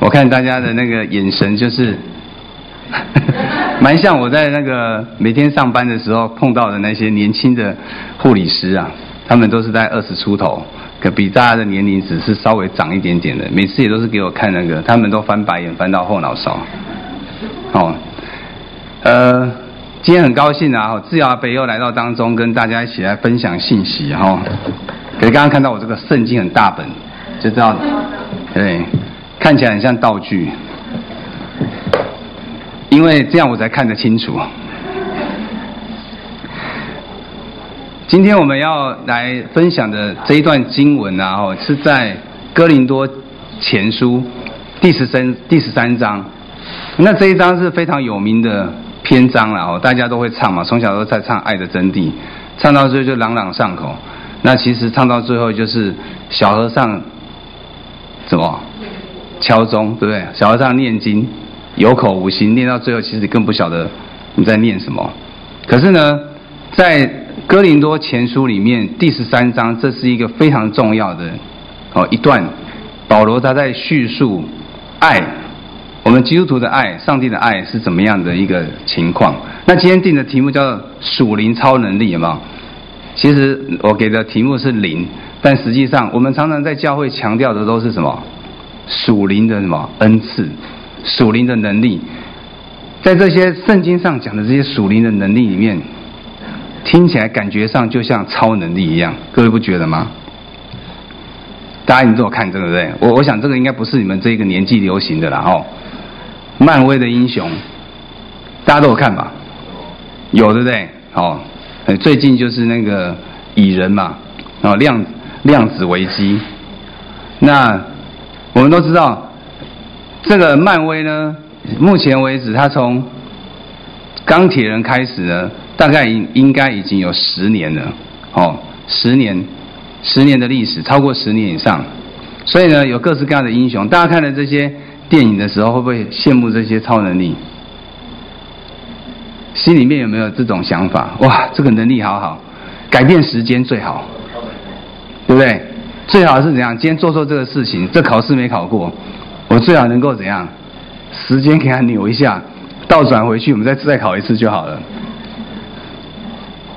我看大家的那个眼神，就是 蛮像我在那个每天上班的时候碰到的那些年轻的护理师啊，他们都是在二十出头，可比大家的年龄只是稍微长一点点的，每次也都是给我看那个，他们都翻白眼翻到后脑勺。哦，呃，今天很高兴啊，志尧阿伯又来到当中，跟大家一起来分享信息哈。可是刚刚看到我这个圣经很大本，就知道，对，看起来很像道具，因为这样我才看得清楚。今天我们要来分享的这一段经文啊，哦，是在哥林多前书第十三第十三章。那这一章是非常有名的篇章了哦，大家都会唱嘛，从小都在唱《爱的真谛》，唱到最后就朗朗上口。那其实唱到最后就是小和尚什么敲钟，对不对？小和尚念经有口无心，念到最后其实你更不晓得你在念什么。可是呢，在哥林多前书里面第十三章，这是一个非常重要的哦一段，保罗他在叙述爱。我们基督徒的爱，上帝的爱是怎么样的一个情况？那今天定的题目叫“属灵超能力”，有没有？其实我给的题目是“灵”，但实际上我们常常在教会强调的都是什么？属灵的什么恩赐？属灵的能力？在这些圣经上讲的这些属灵的能力里面，听起来感觉上就像超能力一样，各位不觉得吗？大家你都有看，对不对？我我想这个应该不是你们这个年纪流行的啦，哦。漫威的英雄，大家都有看吧？有对不对？哦，呃最近就是那个蚁人嘛，哦，量量子危机。那我们都知道，这个漫威呢，目前为止，他从钢铁人开始呢，大概应应该已经有十年了，哦，十年，十年的历史，超过十年以上。所以呢，有各式各样的英雄，大家看了这些。电影的时候会不会羡慕这些超能力？心里面有没有这种想法？哇，这个能力好好，改变时间最好，对不对？最好是怎样？今天做错这个事情，这考试没考过，我最好能够怎样？时间给他扭一下，倒转回去，我们再再考一次就好了。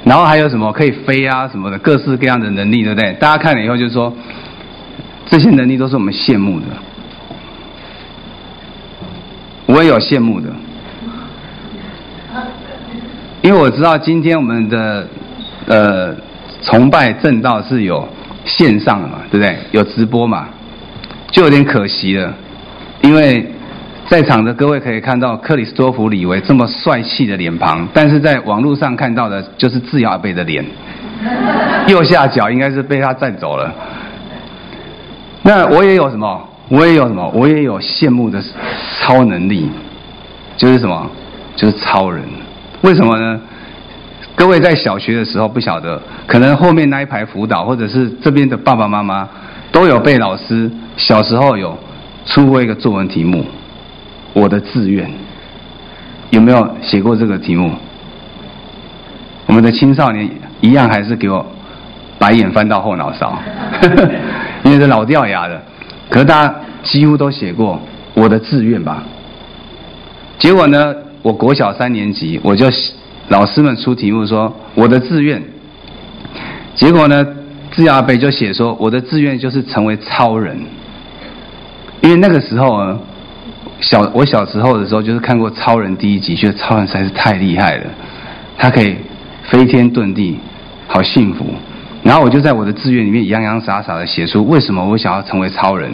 然后还有什么可以飞啊什么的，各式各样的能力，对不对？大家看了以后就说，这些能力都是我们羡慕的。我也有羡慕的，因为我知道今天我们的呃崇拜正道是有线上的嘛，对不对？有直播嘛，就有点可惜了，因为在场的各位可以看到克里斯多夫李维这么帅气的脸庞，但是在网络上看到的就是志尧阿伯的脸，右下角应该是被他占走了。那我也有什么？我也有什么？我也有羡慕的超能力，就是什么？就是超人。为什么呢？各位在小学的时候不晓得，可能后面那一排辅导，或者是这边的爸爸妈妈，都有被老师小时候有出过一个作文题目：我的志愿。有没有写过这个题目？我们的青少年一样还是给我白眼翻到后脑勺，因为是老掉牙的。可是大家几乎都写过我的志愿吧？结果呢，我国小三年级，我就老师们出题目说我的志愿。结果呢，志尧阿伯就写说我的志愿就是成为超人。因为那个时候呢，小我小时候的时候就是看过超人第一集，觉得超人实在是太厉害了，他可以飞天遁地，好幸福。然后我就在我的志愿里面洋洋洒洒的写出为什么我想要成为超人，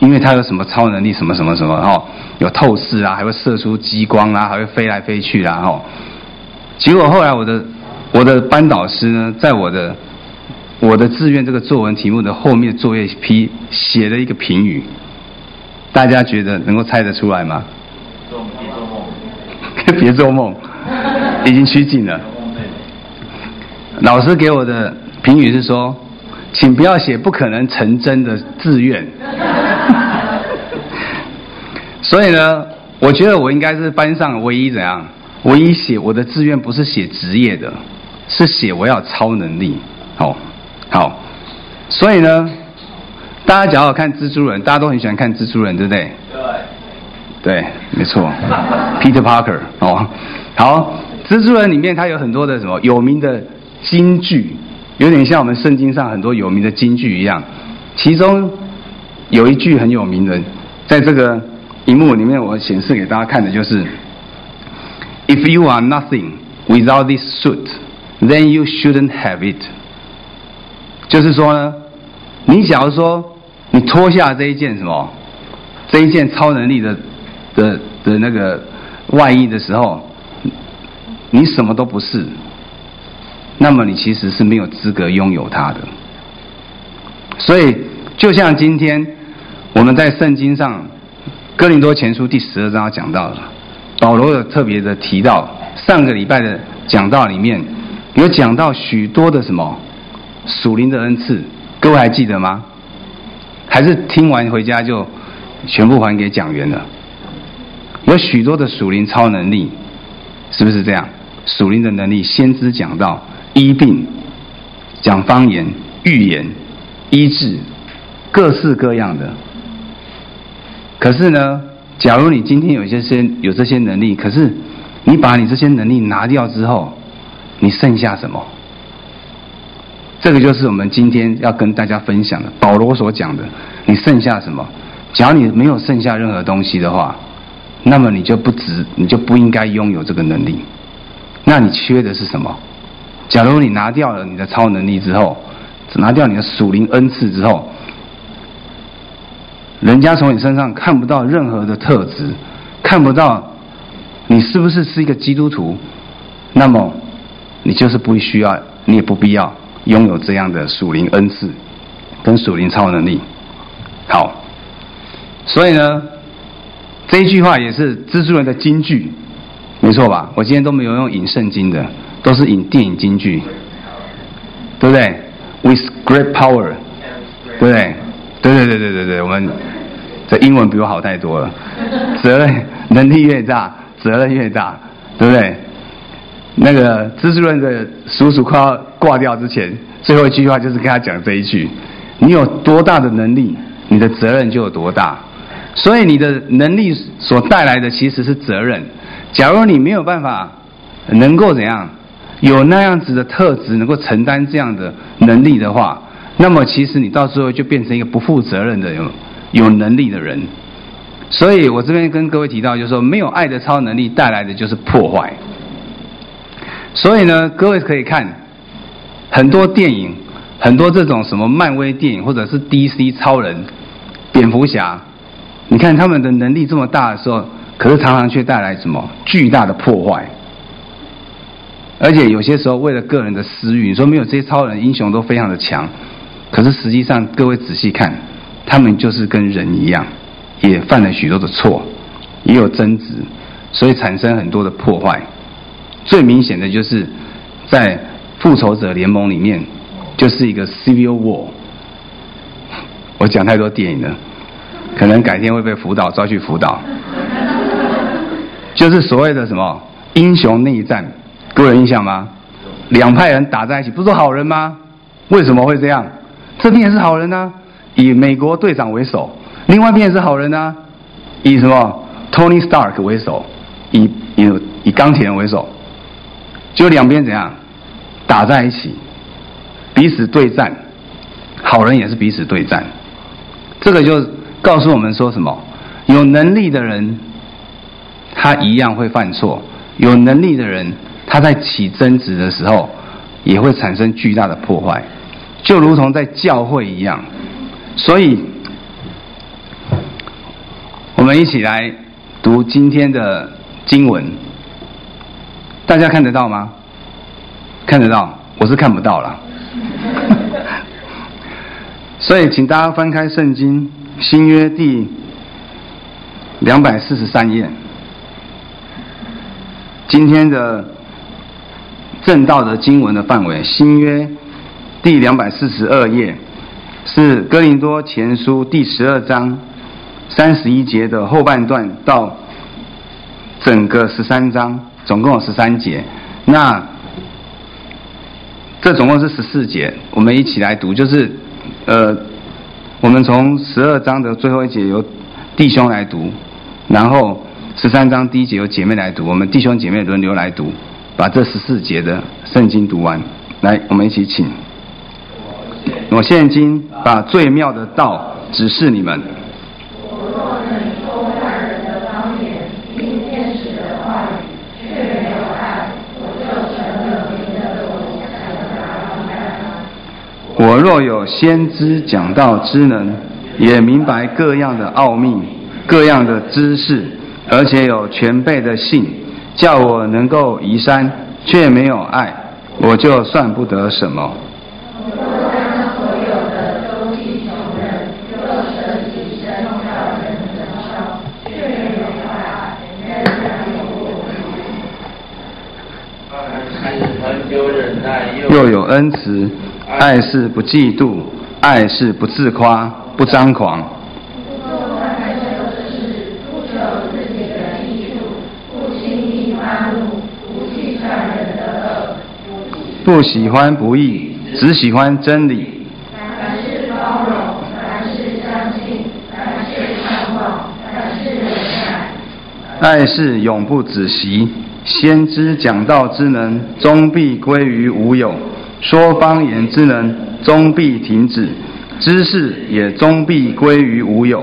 因为他有什么超能力，什么什么什么，哦，有透视啊，还会射出激光啊，还会飞来飞去啊，哦。结果后来我的我的班导师呢，在我的我的志愿这个作文题目的后面作业批写了一个评语，大家觉得能够猜得出来吗？别做梦，别做梦，已经趋近了。老师给我的评语是说，请不要写不可能成真的志愿。所以呢，我觉得我应该是班上唯一怎样，唯一写我的志愿不是写职业的，是写我要超能力。好，好，所以呢，大家只要看蜘蛛人，大家都很喜欢看蜘蛛人，对不对？对。对，没错。Peter Parker 哦，好，蜘蛛人里面它有很多的什么有名的金句，有点像我们圣经上很多有名的金句一样。其中有一句很有名的，在这个荧幕里面我显示给大家看的就是：If you are nothing without this suit, then you shouldn't have it。就是说呢，你假如说你脱下这一件什么，这一件超能力的的的那个外衣的时候，你什么都不是，那么你其实是没有资格拥有它的。所以，就像今天我们在圣经上哥林多前书第十二章讲到了，保罗有特别的提到，上个礼拜的讲道里面有讲到许多的什么？属灵的恩赐，各位还记得吗？还是听完回家就全部还给讲员了？有许多的属灵超能力，是不是这样？属灵的能力，先知讲到医病、讲方言、预言、医治，各式各样的。可是呢，假如你今天有些些有这些能力，可是你把你这些能力拿掉之后，你剩下什么？这个就是我们今天要跟大家分享的，保罗所讲的。你剩下什么？假如你没有剩下任何东西的话，那么你就不值，你就不应该拥有这个能力。那你缺的是什么？假如你拿掉了你的超能力之后，拿掉你的属灵恩赐之后，人家从你身上看不到任何的特质，看不到你是不是是一个基督徒，那么你就是不需要，你也不必要。拥有这样的属灵恩赐跟属灵超能力，好，所以呢，这一句话也是蜘蛛人的金句，没错吧？我今天都没有用引圣经的，都是引电影金句，对不对？With great power，对不对？对对对对对对，我们这英文比我好太多了。责任能力越大，责任越大，对不对？那个蜘蛛人的叔叔快要挂掉之前，最后一句话就是跟他讲这一句：你有多大的能力，你的责任就有多大。所以你的能力所带来的其实是责任。假如你没有办法能够怎样有那样子的特质，能够承担这样的能力的话，那么其实你到最后就变成一个不负责任的有有能力的人。所以我这边跟各位提到，就是说没有爱的超能力带来的就是破坏。所以呢，各位可以看很多电影，很多这种什么漫威电影，或者是 DC 超人、蝙蝠侠，你看他们的能力这么大的时候，可是常常却带来什么巨大的破坏。而且有些时候为了个人的私欲，你说没有这些超人英雄都非常的强，可是实际上各位仔细看，他们就是跟人一样，也犯了许多的错，也有争执，所以产生很多的破坏。最明显的就是在复仇者联盟里面，就是一个 Civil War。我讲太多电影了，可能改天会被辅导抓去辅导。就是所谓的什么英雄内战，各位有印象吗？两派人打在一起，不是好人吗？为什么会这样？这边也是好人呢，以美国队长为首；另外一边也是好人呢，以什么 Tony Stark 为首，以以以钢铁人为首。就两边怎样打在一起，彼此对战，好人也是彼此对战。这个就告诉我们说什么？有能力的人，他一样会犯错；有能力的人，他在起争执的时候，也会产生巨大的破坏，就如同在教会一样。所以，我们一起来读今天的经文。大家看得到吗？看得到，我是看不到了。所以，请大家翻开圣经新约第两百四十三页。今天的正道的经文的范围，新约第两百四十二页是哥林多前书第十二章三十一节的后半段到整个十三章。总共有十三节，那这总共是十四节，我们一起来读，就是呃我们从十二章的最后一节由弟兄来读，然后十三章第一节由姐妹来读，我们弟兄姐妹轮流来读，把这十四节的圣经读完。来，我们一起请。我现今把最妙的道指示你们。我若有先知讲道之能，也明白各样的奥秘、各样的知识，而且有全备的信，叫我能够移山，却没有爱，我就算不得什么。又有恩慈。爱是不嫉妒，爱是不自夸，不张狂。不，喜欢不义，只喜欢真理。凡事包容，凡事相信，凡事盼望，凡事忍耐。爱是永不止息，先知讲道之能，终必归于无有。说方言之能终必停止，知识也终必归于无有。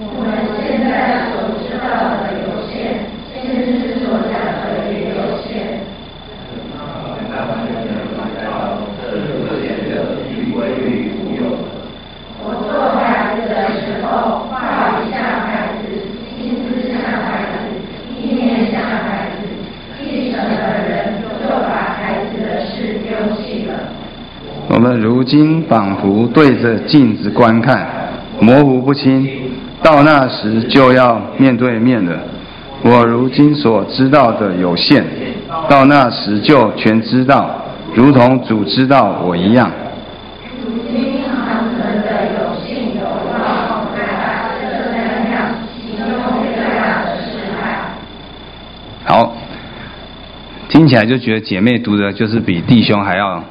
我们现在所知道的有限，先知所讲的也有限。我做孩子的时候，话语像孩子，心思像孩子，意念像孩子，继承的人就把孩子的事丢弃。我们如今仿佛对着镜子观看，模糊不清，到那时就要面对面了。我如今所知道的有限，到那时就全知道，如同主知道我一样。好，听起来就觉得姐妹读的就是比弟兄还要。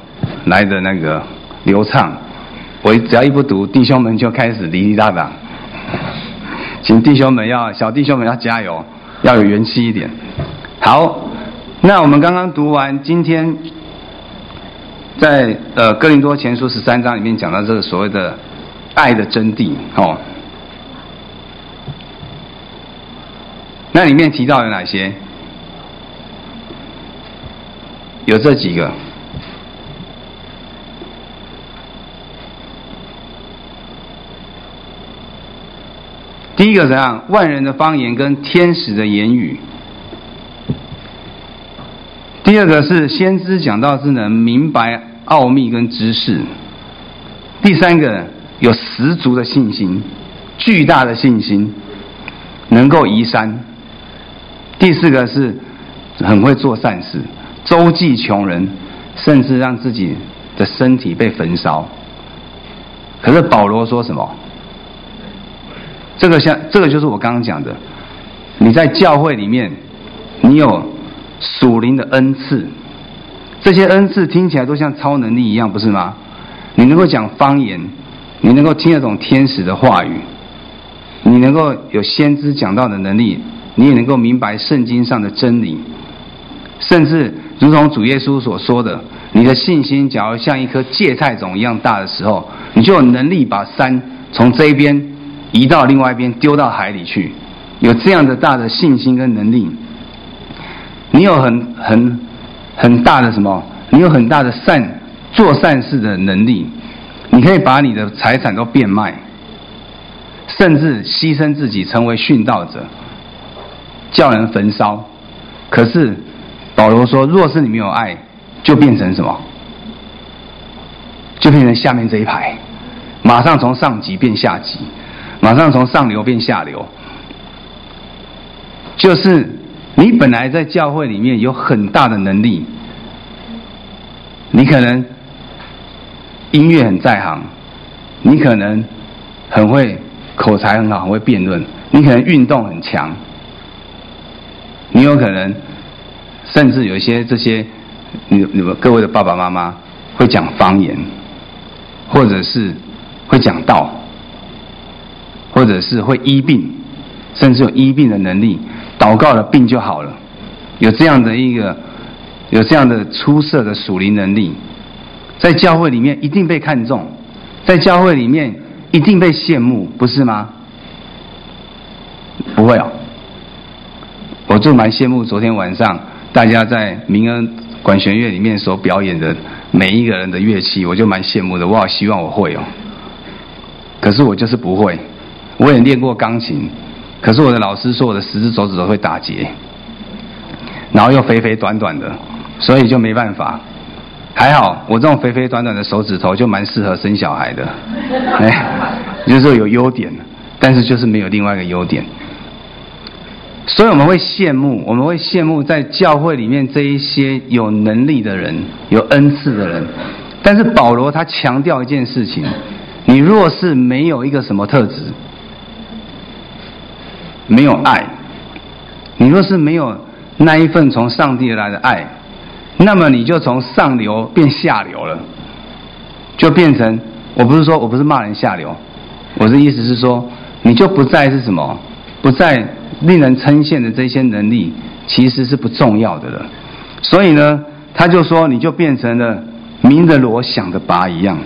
来的那个流畅，我只要一不读，弟兄们就开始哩哩答答，请弟兄们要小弟兄们要加油，要有元气一点。好，那我们刚刚读完，今天在呃哥林多前书十三章里面讲到这个所谓的爱的真谛，哦，那里面提到有哪些？有这几个。第一个怎样？万人的方言跟天使的言语。第二个是先知讲道之能，明白奥秘跟知识。第三个有十足的信心，巨大的信心，能够移山。第四个是很会做善事，周济穷人，甚至让自己的身体被焚烧。可是保罗说什么？这个像这个就是我刚刚讲的，你在教会里面，你有属灵的恩赐，这些恩赐听起来都像超能力一样，不是吗？你能够讲方言，你能够听得懂天使的话语，你能够有先知讲道的能力，你也能够明白圣经上的真理，甚至如同主耶稣所说的，你的信心假如像一颗芥菜种一样大的时候，你就有能力把山从这一边。移到另外一边，丢到海里去，有这样的大的信心跟能力，你有很很很大的什么？你有很大的善做善事的能力，你可以把你的财产都变卖，甚至牺牲自己成为殉道者，叫人焚烧。可是保罗说，若是你没有爱，就变成什么？就变成下面这一排，马上从上级变下级。马上从上流变下流，就是你本来在教会里面有很大的能力，你可能音乐很在行，你可能很会口才很好，很会辩论，你可能运动很强，你有可能甚至有一些这些你你们各位的爸爸妈妈会讲方言，或者是会讲道。或者是会医病，甚至有医病的能力，祷告了病就好了，有这样的一个，有这样的出色的属灵能力，在教会里面一定被看重，在教会里面一定被羡慕，不是吗？不会哦，我就蛮羡慕昨天晚上大家在明恩管弦乐里面所表演的每一个人的乐器，我就蛮羡慕的，我好希望我会哦，可是我就是不会。我也练过钢琴，可是我的老师说我的十只手指头会打结，然后又肥肥短短的，所以就没办法。还好我这种肥肥短短的手指头就蛮适合生小孩的，哎，就是说有优点，但是就是没有另外一个优点。所以我们会羡慕，我们会羡慕在教会里面这一些有能力的人、有恩赐的人。但是保罗他强调一件事情：你若是没有一个什么特质。没有爱，你若是没有那一份从上帝而来的爱，那么你就从上流变下流了，就变成我不是说我不是骂人下流，我的意思是说，你就不再是什么，不再令人称羡的这些能力，其实是不重要的了。所以呢，他就说你就变成了鸣的锣响的鈸一样，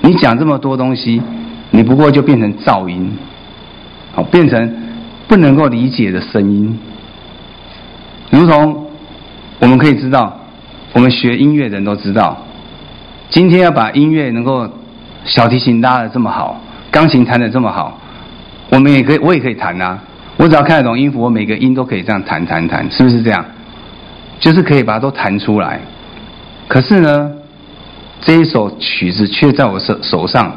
你讲这么多东西，你不过就变成噪音，好变成。不能够理解的声音，如同我们可以知道，我们学音乐的人都知道，今天要把音乐能够小提琴拉得这么好，钢琴弹得这么好，我们也可以，我也可以弹啊。我只要看得懂音符，我每个音都可以这样弹弹弹，是不是这样？就是可以把它都弹出来。可是呢，这一首曲子却在我手手上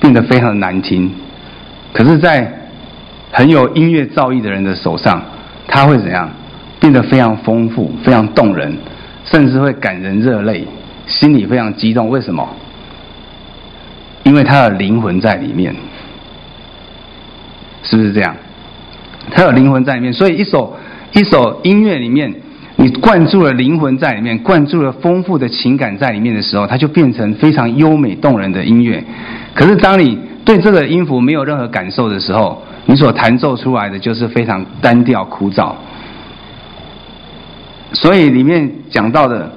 变得非常的难听。可是，在很有音乐造诣的人的手上，他会怎样？变得非常丰富、非常动人，甚至会感人热泪，心里非常激动。为什么？因为他的灵魂在里面，是不是这样？他有灵魂在里面，所以一首一首音乐里面，你灌注了灵魂在里面，灌注了丰富的情感在里面的时候，它就变成非常优美动人的音乐。可是当你对这个音符没有任何感受的时候，你所弹奏出来的就是非常单调枯燥，所以里面讲到的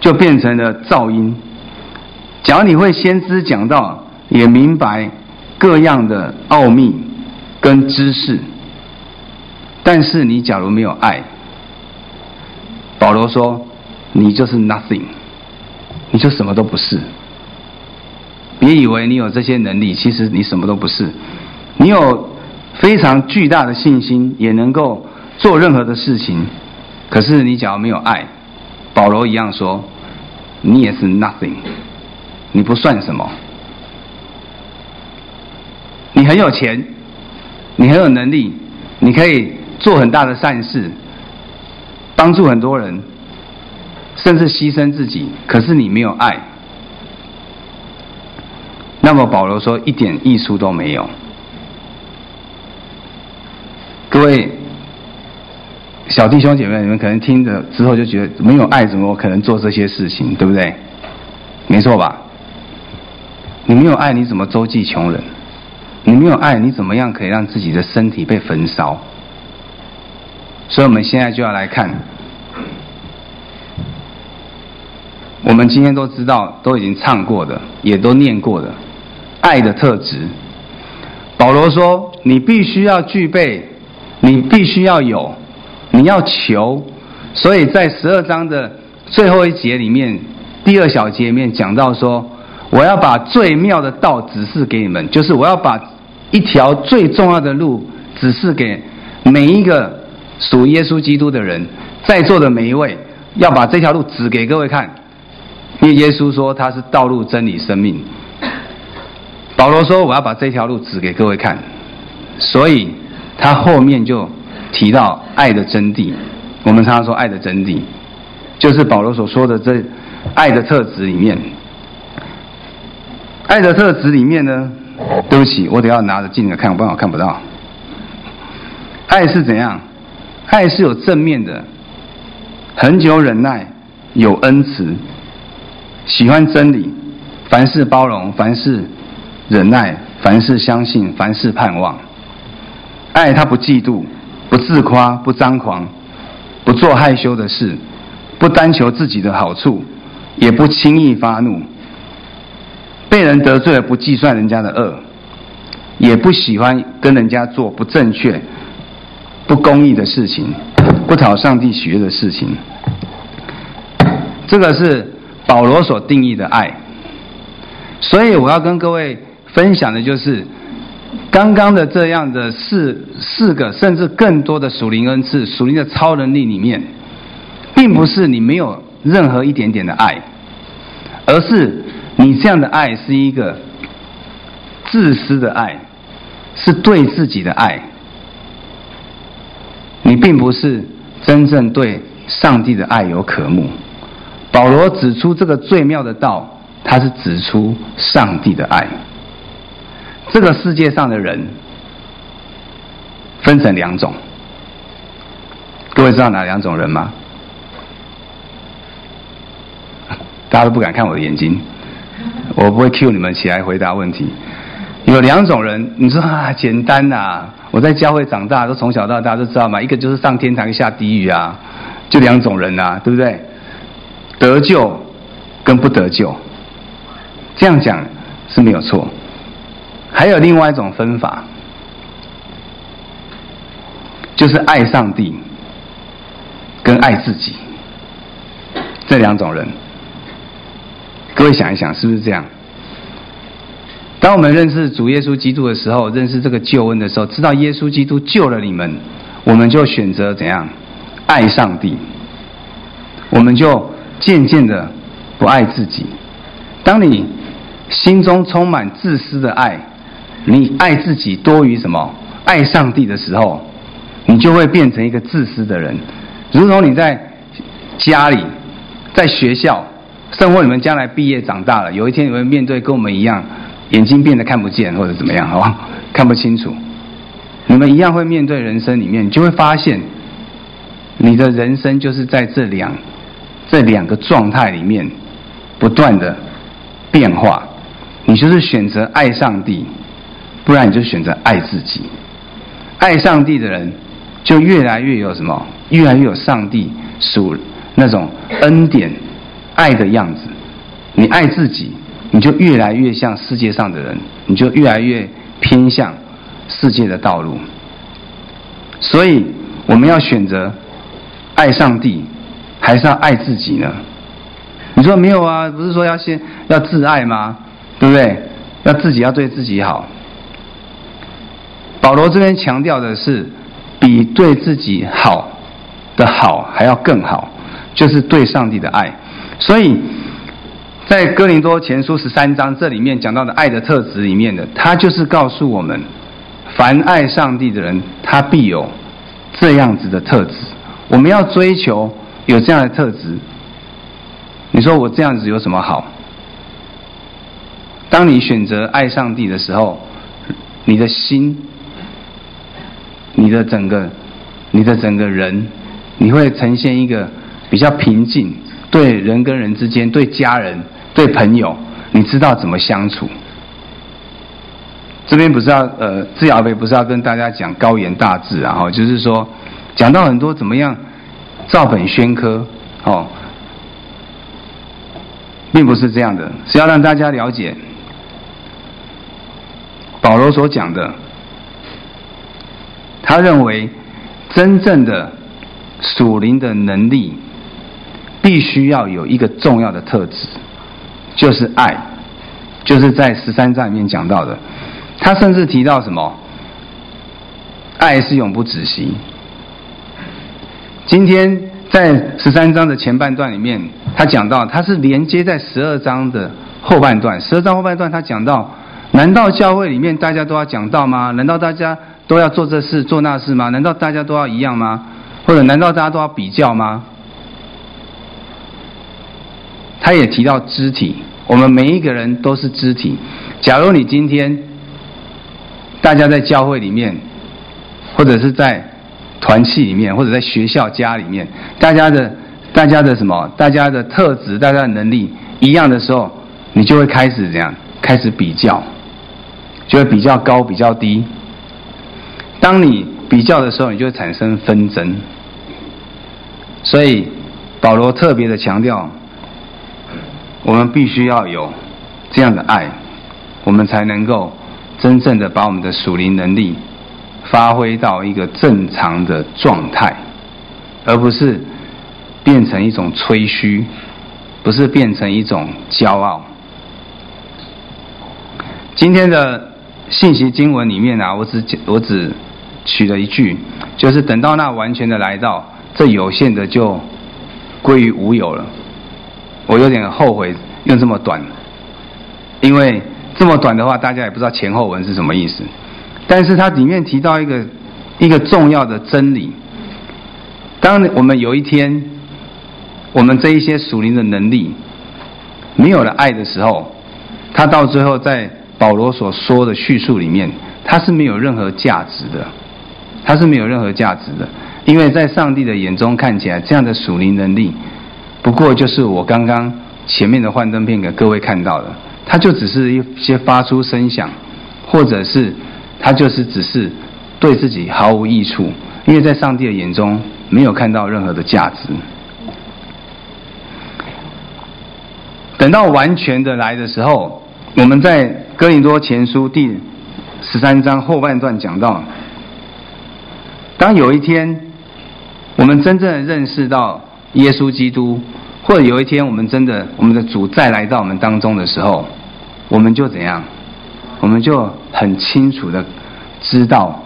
就变成了噪音。假如你会先知讲到，也明白各样的奥秘跟知识，但是你假如没有爱，保罗说你就是 nothing，你就什么都不是。别以为你有这些能力，其实你什么都不是。你有非常巨大的信心，也能够做任何的事情。可是你假如没有爱，保罗一样说，你也是 nothing，你不算什么。你很有钱，你很有能力，你可以做很大的善事，帮助很多人，甚至牺牲自己。可是你没有爱，那么保罗说一点益处都没有。各位小弟兄姐妹，你们可能听着之后就觉得没有爱，怎么可能做这些事情，对不对？没错吧？你没有爱，你怎么周济穷人？你没有爱，你怎么样可以让自己的身体被焚烧？所以，我们现在就要来看，我们今天都知道，都已经唱过的，也都念过的，爱的特质。保罗说，你必须要具备。你必须要有，你要求，所以在十二章的最后一节里面，第二小节里面讲到说，我要把最妙的道指示给你们，就是我要把一条最重要的路指示给每一个属耶稣基督的人，在座的每一位，要把这条路指给各位看，因为耶稣说他是道路、真理、生命。保罗说我要把这条路指给各位看，所以。他后面就提到爱的真谛，我们常常说爱的真谛，就是保罗所说的这爱的特质里面。爱的特质里面呢，对不起，我得要拿着镜子看，我不然我看不到。爱是怎样？爱是有正面的，恒久忍耐，有恩慈，喜欢真理，凡事包容，凡事忍耐，凡事相信，凡事盼望。爱他不嫉妒，不自夸，不张狂，不做害羞的事，不单求自己的好处，也不轻易发怒。被人得罪了，不计算人家的恶，也不喜欢跟人家做不正确、不公义的事情，不讨上帝喜悦的事情。这个是保罗所定义的爱。所以我要跟各位分享的就是，刚刚的这样的四四个甚至更多的属灵恩赐、属灵的超能力里面，并不是你没有任何一点点的爱，而是你这样的爱是一个自私的爱，是对自己的爱，你并不是真正对上帝的爱有渴慕。保罗指出这个最妙的道。他是指出上帝的爱。这个世界上的人分成两种，各位知道哪两种人吗？大家都不敢看我的眼睛，我不会 cue 你们起来回答问题。有两种人，你说啊，简单呐、啊，我在教会长大，都从小到大都知道嘛。一个就是上天堂，下地狱啊，就两种人呐、啊，对不对？得救跟不得救。这样讲是没有错，还有另外一种分法，就是爱上帝跟爱自己这两种人。各位想一想，是不是这样？当我们认识主耶稣基督的时候，认识这个救恩的时候，知道耶稣基督救了你们，我们就选择怎样爱上帝，我们就渐渐的不爱自己。当你心中充满自私的爱，你爱自己多于什么？爱上帝的时候，你就会变成一个自私的人。如同你在家里、在学校，生活，你们将来毕业长大了，有一天你会面对跟我们一样，眼睛变得看不见或者怎么样，好吧？看不清楚。你们一样会面对人生里面，你就会发现，你的人生就是在这两这两个状态里面不断的变化。你就是选择爱上帝，不然你就选择爱自己。爱上帝的人，就越来越有什么？越来越有上帝属那种恩典、爱的样子。你爱自己，你就越来越像世界上的人，你就越来越偏向世界的道路。所以，我们要选择爱上帝，还是要爱自己呢？你说没有啊？不是说要先要自爱吗？对不对？要自己要对自己好。保罗这边强调的是，比对自己好的好还要更好，就是对上帝的爱。所以在哥林多前书十三章这里面讲到的爱的特质里面的，他就是告诉我们，凡爱上帝的人，他必有这样子的特质。我们要追求有这样的特质。你说我这样子有什么好？当你选择爱上帝的时候，你的心、你的整个、你的整个人，你会呈现一个比较平静。对人跟人之间，对家人、对朋友，你知道怎么相处。这边不是要呃，自雅培不是要跟大家讲高言大志啊，哈，就是说讲到很多怎么样照本宣科，哦，并不是这样的，是要让大家了解。保罗所讲的，他认为真正的属灵的能力，必须要有一个重要的特质，就是爱，就是在十三章里面讲到的。他甚至提到什么？爱是永不止息。今天在十三章的前半段里面，他讲到，他是连接在十二章的后半段。十二章后半段，他讲到。难道教会里面大家都要讲道吗？难道大家都要做这事做那事吗？难道大家都要一样吗？或者难道大家都要比较吗？他也提到肢体，我们每一个人都是肢体。假如你今天大家在教会里面，或者是在团契里面，或者在学校家里面，大家的大家的什么？大家的特质、大家的能力一样的时候，你就会开始怎样？开始比较。就会比较高、比较低。当你比较的时候，你就会产生纷争。所以保罗特别的强调，我们必须要有这样的爱，我们才能够真正的把我们的属灵能力发挥到一个正常的状态，而不是变成一种吹嘘，不是变成一种骄傲。今天的信息经文里面啊，我只我只取了一句，就是等到那完全的来到，这有限的就归于无有了。我有点后悔用这么短，因为这么短的话，大家也不知道前后文是什么意思。但是它里面提到一个一个重要的真理：当我们有一天，我们这一些属灵的能力没有了爱的时候，它到最后在。保罗所说的叙述里面，它是没有任何价值的，它是没有任何价值的，因为在上帝的眼中看起来，这样的属灵能力，不过就是我刚刚前面的幻灯片给各位看到的，它就只是一些发出声响，或者是它就是只是对自己毫无益处，因为在上帝的眼中没有看到任何的价值。等到完全的来的时候，我们在。哥林多前书第十三章后半段讲到，当有一天我们真正的认识到耶稣基督，或者有一天我们真的我们的主再来到我们当中的时候，我们就怎样？我们就很清楚的知道，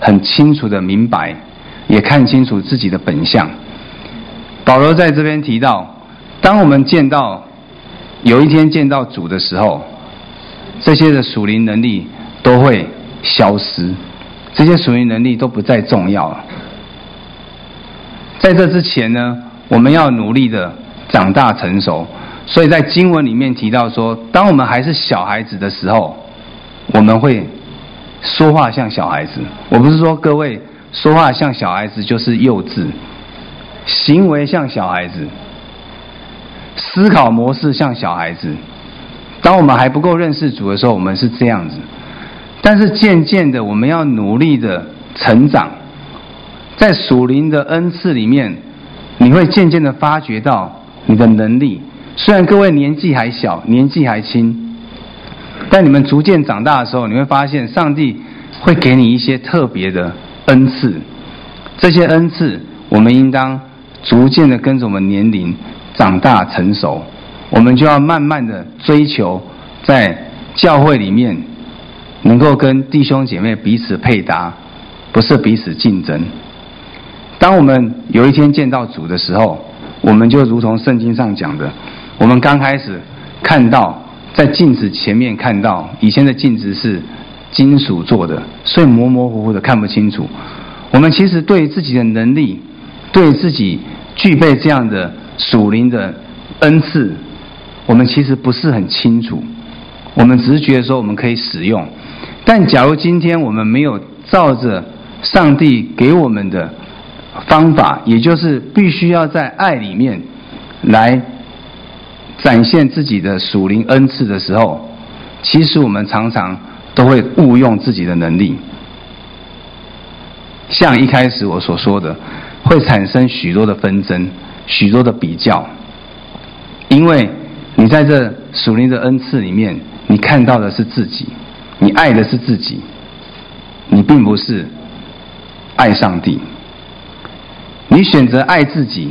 很清楚的明白，也看清楚自己的本相。保罗在这边提到，当我们见到有一天见到主的时候。这些的属灵能力都会消失，这些属灵能力都不再重要了。在这之前呢，我们要努力的长大成熟。所以在经文里面提到说，当我们还是小孩子的时候，我们会说话像小孩子。我不是说各位说话像小孩子就是幼稚，行为像小孩子，思考模式像小孩子。当我们还不够认识主的时候，我们是这样子；但是渐渐的，我们要努力的成长，在属灵的恩赐里面，你会渐渐的发觉到你的能力。虽然各位年纪还小，年纪还轻，但你们逐渐长大的时候，你会发现上帝会给你一些特别的恩赐。这些恩赐，我们应当逐渐的跟着我们年龄长大成熟。我们就要慢慢的追求，在教会里面能够跟弟兄姐妹彼此配搭，不是彼此竞争。当我们有一天见到主的时候，我们就如同圣经上讲的，我们刚开始看到在镜子前面看到，以前的镜子是金属做的，所以模模糊糊的看不清楚。我们其实对自己的能力，对自己具备这样的属灵的恩赐。我们其实不是很清楚，我们只是觉得说我们可以使用，但假如今天我们没有照着上帝给我们的方法，也就是必须要在爱里面来展现自己的属灵恩赐的时候，其实我们常常都会误用自己的能力，像一开始我所说的，会产生许多的纷争，许多的比较，因为。你在这属灵的恩赐里面，你看到的是自己，你爱的是自己，你并不是爱上帝。你选择爱自己，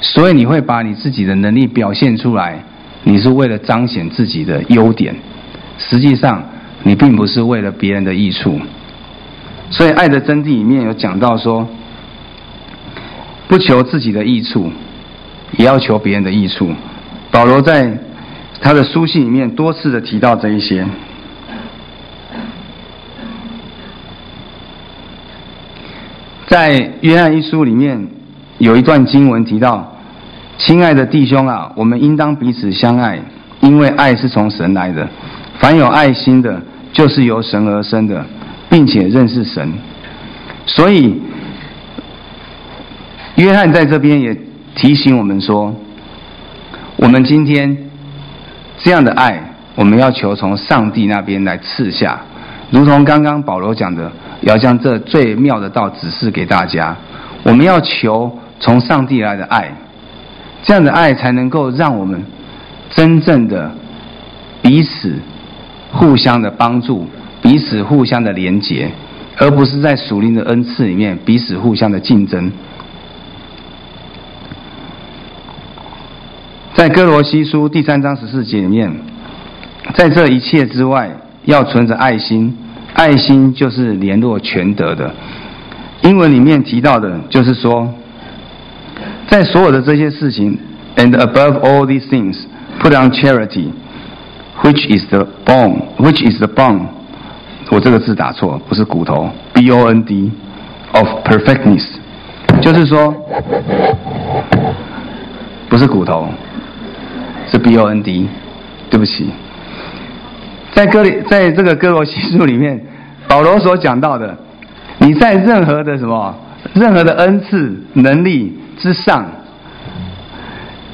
所以你会把你自己的能力表现出来，你是为了彰显自己的优点。实际上，你并不是为了别人的益处。所以，爱的真谛里面有讲到说，不求自己的益处，也要求别人的益处。保罗在他的书信里面多次的提到这一些，在约翰一书里面有一段经文提到：“亲爱的弟兄啊，我们应当彼此相爱，因为爱是从神来的。凡有爱心的，就是由神而生的，并且认识神。”所以，约翰在这边也提醒我们说。我们今天这样的爱，我们要求从上帝那边来赐下，如同刚刚保罗讲的，要将这最妙的道指示给大家。我们要求从上帝来的爱，这样的爱才能够让我们真正的彼此互相的帮助，彼此互相的连结，而不是在属灵的恩赐里面彼此互相的竞争。在哥罗西书第三章十四节里面，在这一切之外，要存着爱心，爱心就是联络全德的。英文里面提到的，就是说，在所有的这些事情，and above all these things, put on charity, which is the bone, which is the bone。我这个字打错，不是骨头，b o n d of perfectness，就是说，不是骨头。是 B O N D，对不起，在哥里，在这个哥罗西书里面，保罗所讲到的，你在任何的什么，任何的恩赐能力之上，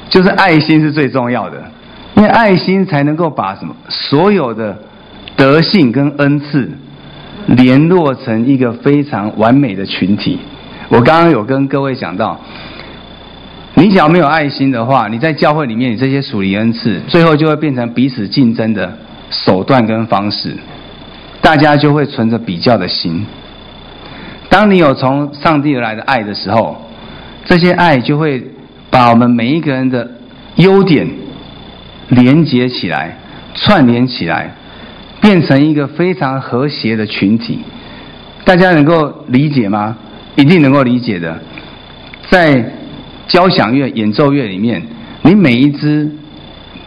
就是爱心是最重要的，因为爱心才能够把什么所有的德性跟恩赐联络成一个非常完美的群体。我刚刚有跟各位讲到。你只要没有爱心的话，你在教会里面，你这些属灵恩赐，最后就会变成彼此竞争的手段跟方式，大家就会存着比较的心。当你有从上帝而来的爱的时候，这些爱就会把我们每一个人的优点连接起来、串联起来，变成一个非常和谐的群体。大家能够理解吗？一定能够理解的，在。交响乐、演奏乐里面，你每一支、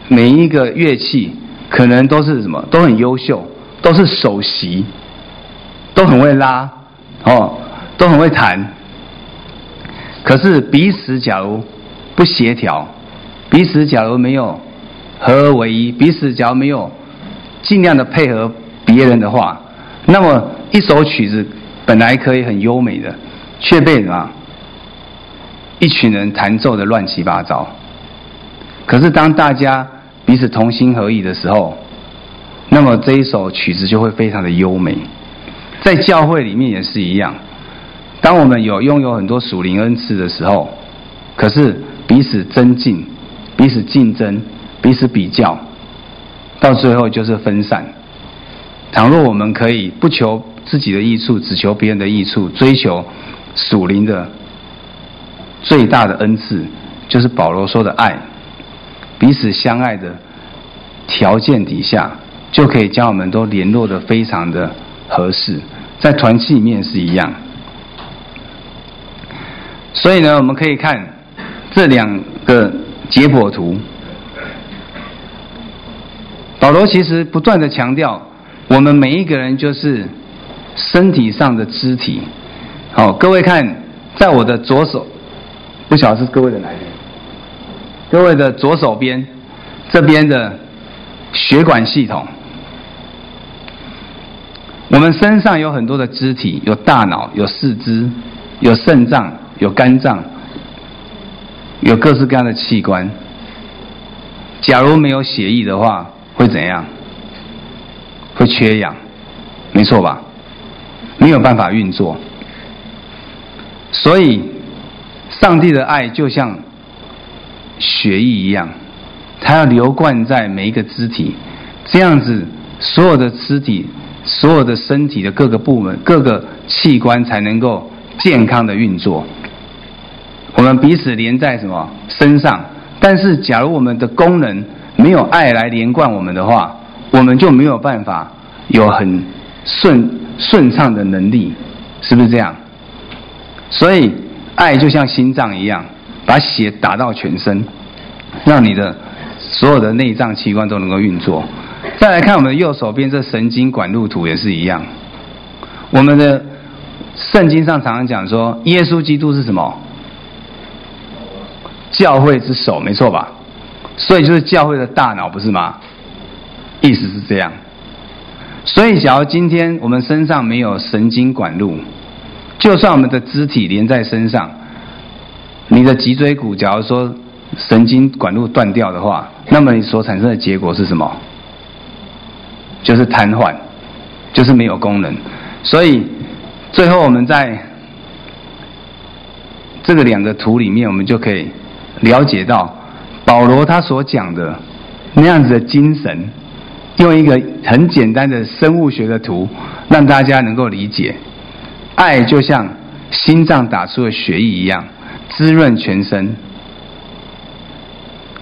每一个乐器，可能都是什么？都很优秀，都是首席，都很会拉，哦，都很会弹。可是彼此假如不协调，彼此假如没有合而为一，彼此假如没有尽量的配合别人的话，那么一首曲子本来可以很优美的，却被什么？一群人弹奏的乱七八糟，可是当大家彼此同心合意的时候，那么这一首曲子就会非常的优美。在教会里面也是一样，当我们有拥有很多属灵恩赐的时候，可是彼此增进、彼此竞争、彼此比较，到最后就是分散。倘若我们可以不求自己的益处，只求别人的益处，追求属灵的。最大的恩赐就是保罗说的爱，彼此相爱的条件底下，就可以将我们都联络的非常的合适，在团契里面是一样。所以呢，我们可以看这两个结果图，保罗其实不断的强调，我们每一个人就是身体上的肢体。好，各位看，在我的左手。不晓得是各位的哪边？各位的左手边，这边的血管系统。我们身上有很多的肢体，有大脑，有四肢，有肾脏，有肝脏，有各式各样的器官。假如没有血液的话，会怎样？会缺氧，没错吧？没有办法运作，所以。上帝的爱就像血液一样，它要流灌在每一个肢体，这样子所有的肢体、所有的身体的各个部门、各个器官才能够健康的运作。我们彼此连在什么身上？但是，假如我们的功能没有爱来连贯我们的话，我们就没有办法有很顺顺畅的能力，是不是这样？所以。爱就像心脏一样，把血打到全身，让你的所有的内脏器官都能够运作。再来看我们的右手边这神经管路图也是一样。我们的圣经上常常讲说，耶稣基督是什么？教会之首，没错吧？所以就是教会的大脑，不是吗？意思是这样。所以，假如今天我们身上没有神经管路，就算我们的肢体连在身上，你的脊椎骨，假如说神经管路断掉的话，那么你所产生的结果是什么？就是瘫痪，就是没有功能。所以最后我们在这个两个图里面，我们就可以了解到保罗他所讲的那样子的精神，用一个很简单的生物学的图，让大家能够理解，爱就像心脏打出的血液一样，滋润全身。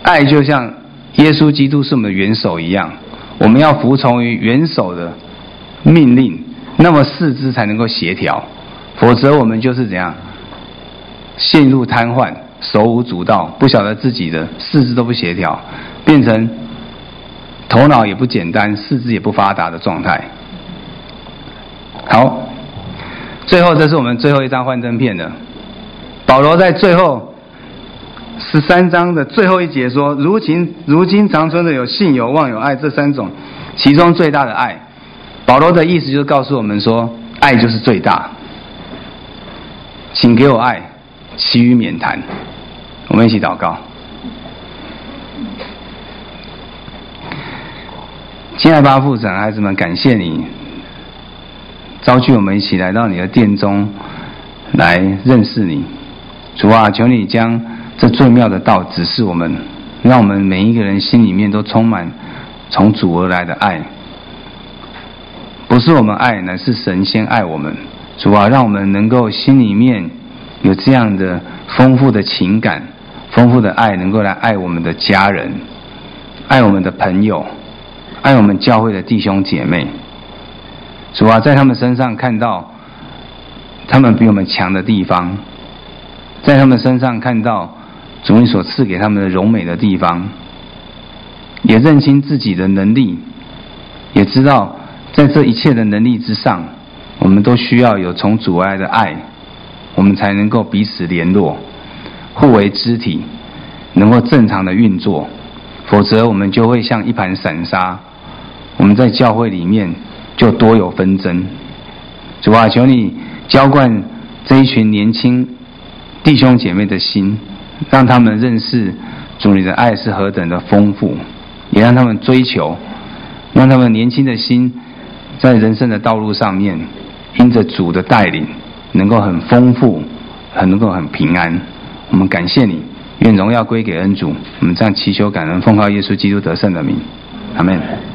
爱就像耶稣基督是我们的元首一样，我们要服从于元首的命令，那么四肢才能够协调，否则我们就是怎样陷入瘫痪、手舞足蹈，不晓得自己的四肢都不协调，变成头脑也不简单、四肢也不发达的状态。好，最后这是我们最后一张幻灯片的，保罗在最后。十三章的最后一节说：“如今如今长存的有信、有望、有爱这三种，其中最大的爱。”保罗的意思就是告诉我们说，爱就是最大。请给我爱，其余免谈。我们一起祷告。亲爱的巴父神，孩子们，感谢你召集我们一起来到你的殿中来认识你。主啊，求你将。这最妙的道指示我们，让我们每一个人心里面都充满从主而来的爱。不是我们爱，乃是神先爱我们。主啊，让我们能够心里面有这样的丰富的情感、丰富的爱，能够来爱我们的家人、爱我们的朋友、爱我们教会的弟兄姐妹。主啊，在他们身上看到他们比我们强的地方，在他们身上看到。主你所赐给他们的柔美的地方，也认清自己的能力，也知道在这一切的能力之上，我们都需要有从主来的爱，我们才能够彼此联络，互为肢体，能够正常的运作。否则，我们就会像一盘散沙，我们在教会里面就多有纷争。主啊，求你浇灌这一群年轻弟兄姐妹的心。让他们认识主你的爱是何等的丰富，也让他们追求，让他们年轻的心在人生的道路上面，因着主的带领，能够很丰富，很能够很平安。我们感谢你，愿荣耀归给恩主。我们这样祈求感恩，奉靠耶稣基督得胜的名，阿门。